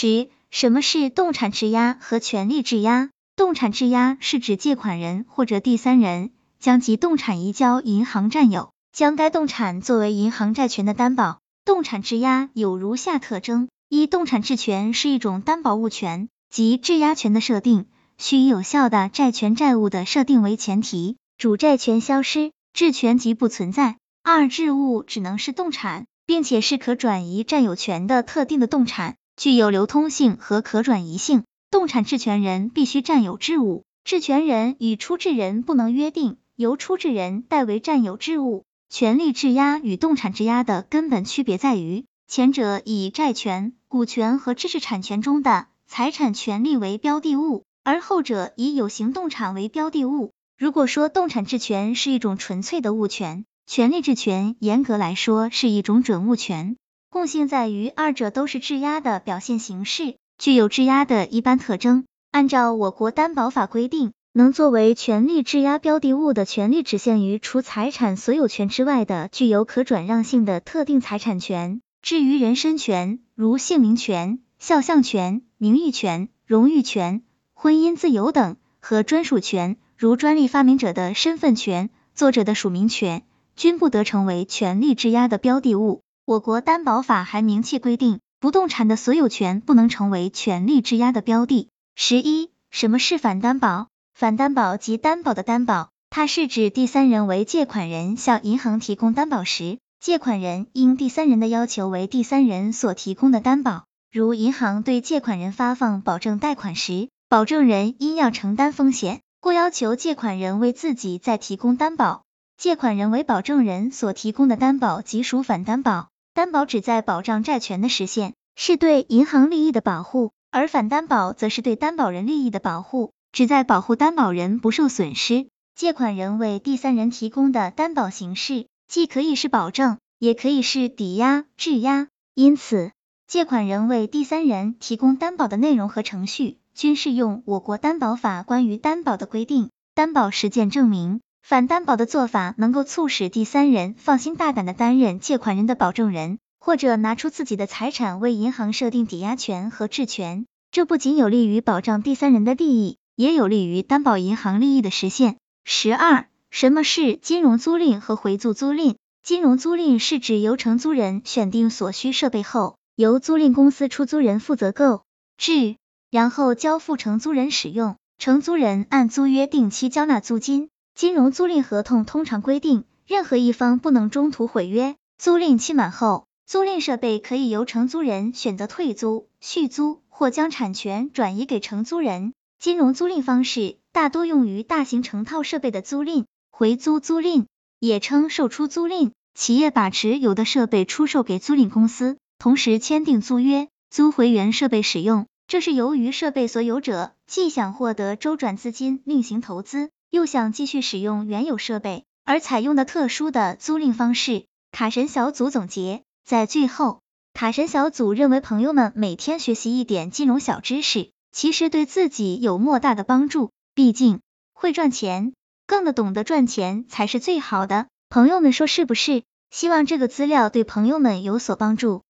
十、什么是动产质押和权利质押？动产质押是指借款人或者第三人将其动产移交银行占有，将该动产作为银行债权的担保。动产质押有如下特征：一、动产质权是一种担保物权，即质押权的设定需以有效的债权债务的设定为前提，主债权消失，质权即不存在。二、质物只能是动产，并且是可转移占有权的特定的动产，具有流通性和可转移性。动产质权人必须占有质物，质权人与出质人不能约定由出质人代为占有质物。权利质押与动产质押的根本区别在于，前者以债权、股权和知识产权中的财产权利为标的物，而后者以有形动产为标的物。如果说动产质权是一种纯粹的物权，权利质权严格来说是一种准物权，共性在于二者都是质押的表现形式。具有质押的一般特征。按照我国担保法规定，能作为权利质押标的物的权利，只限于除财产所有权之外的具有可转让性的特定财产权。至于人身权，如姓名权、肖像权、名誉权、荣誉权、婚姻自由等，和专属权，如专利发明者的身份权、作者的署名权，均不得成为权利质押的标的物。我国担保法还明确规定。不动产的所有权不能成为权利质押的标的。十一、什么是反担保？反担保即担保的担保，它是指第三人为借款人向银行提供担保时，借款人应第三人的要求为第三人所提供的担保。如银行对借款人发放保证贷款时，保证人因要承担风险，故要求借款人为自己再提供担保，借款人为保证人所提供的担保即属反担保。担保旨在保障债权的实现，是对银行利益的保护；而反担保则是对担保人利益的保护，旨在保护担保人不受损失。借款人为第三人提供的担保形式，既可以是保证，也可以是抵押、质押。因此，借款人为第三人提供担保的内容和程序，均适用我国担保法关于担保的规定。担保实践证明。反担保的做法能够促使第三人放心大胆的担任借款人的保证人，或者拿出自己的财产为银行设定抵押权和质权。这不仅有利于保障第三人的利益，也有利于担保银行利益的实现。十二、什么是金融租赁和回租租赁？金融租赁是指由承租人选定所需设备后，由租赁公司出租人负责购置，然后交付承租人使用，承租人按租约定期交纳租金。金融租赁合同通常规定，任何一方不能中途毁约。租赁期满后，租赁设备可以由承租人选择退租、续租或将产权转移给承租人。金融租赁方式大多用于大型成套设备的租赁。回租租赁也称售出租赁，企业把持有的设备出售给租赁公司，同时签订租约，租回原设备使用。这是由于设备所有者既想获得周转资金另行投资。又想继续使用原有设备，而采用的特殊的租赁方式。卡神小组总结，在最后，卡神小组认为，朋友们每天学习一点金融小知识，其实对自己有莫大的帮助。毕竟，会赚钱，更的懂得赚钱才是最好的。朋友们说是不是？希望这个资料对朋友们有所帮助。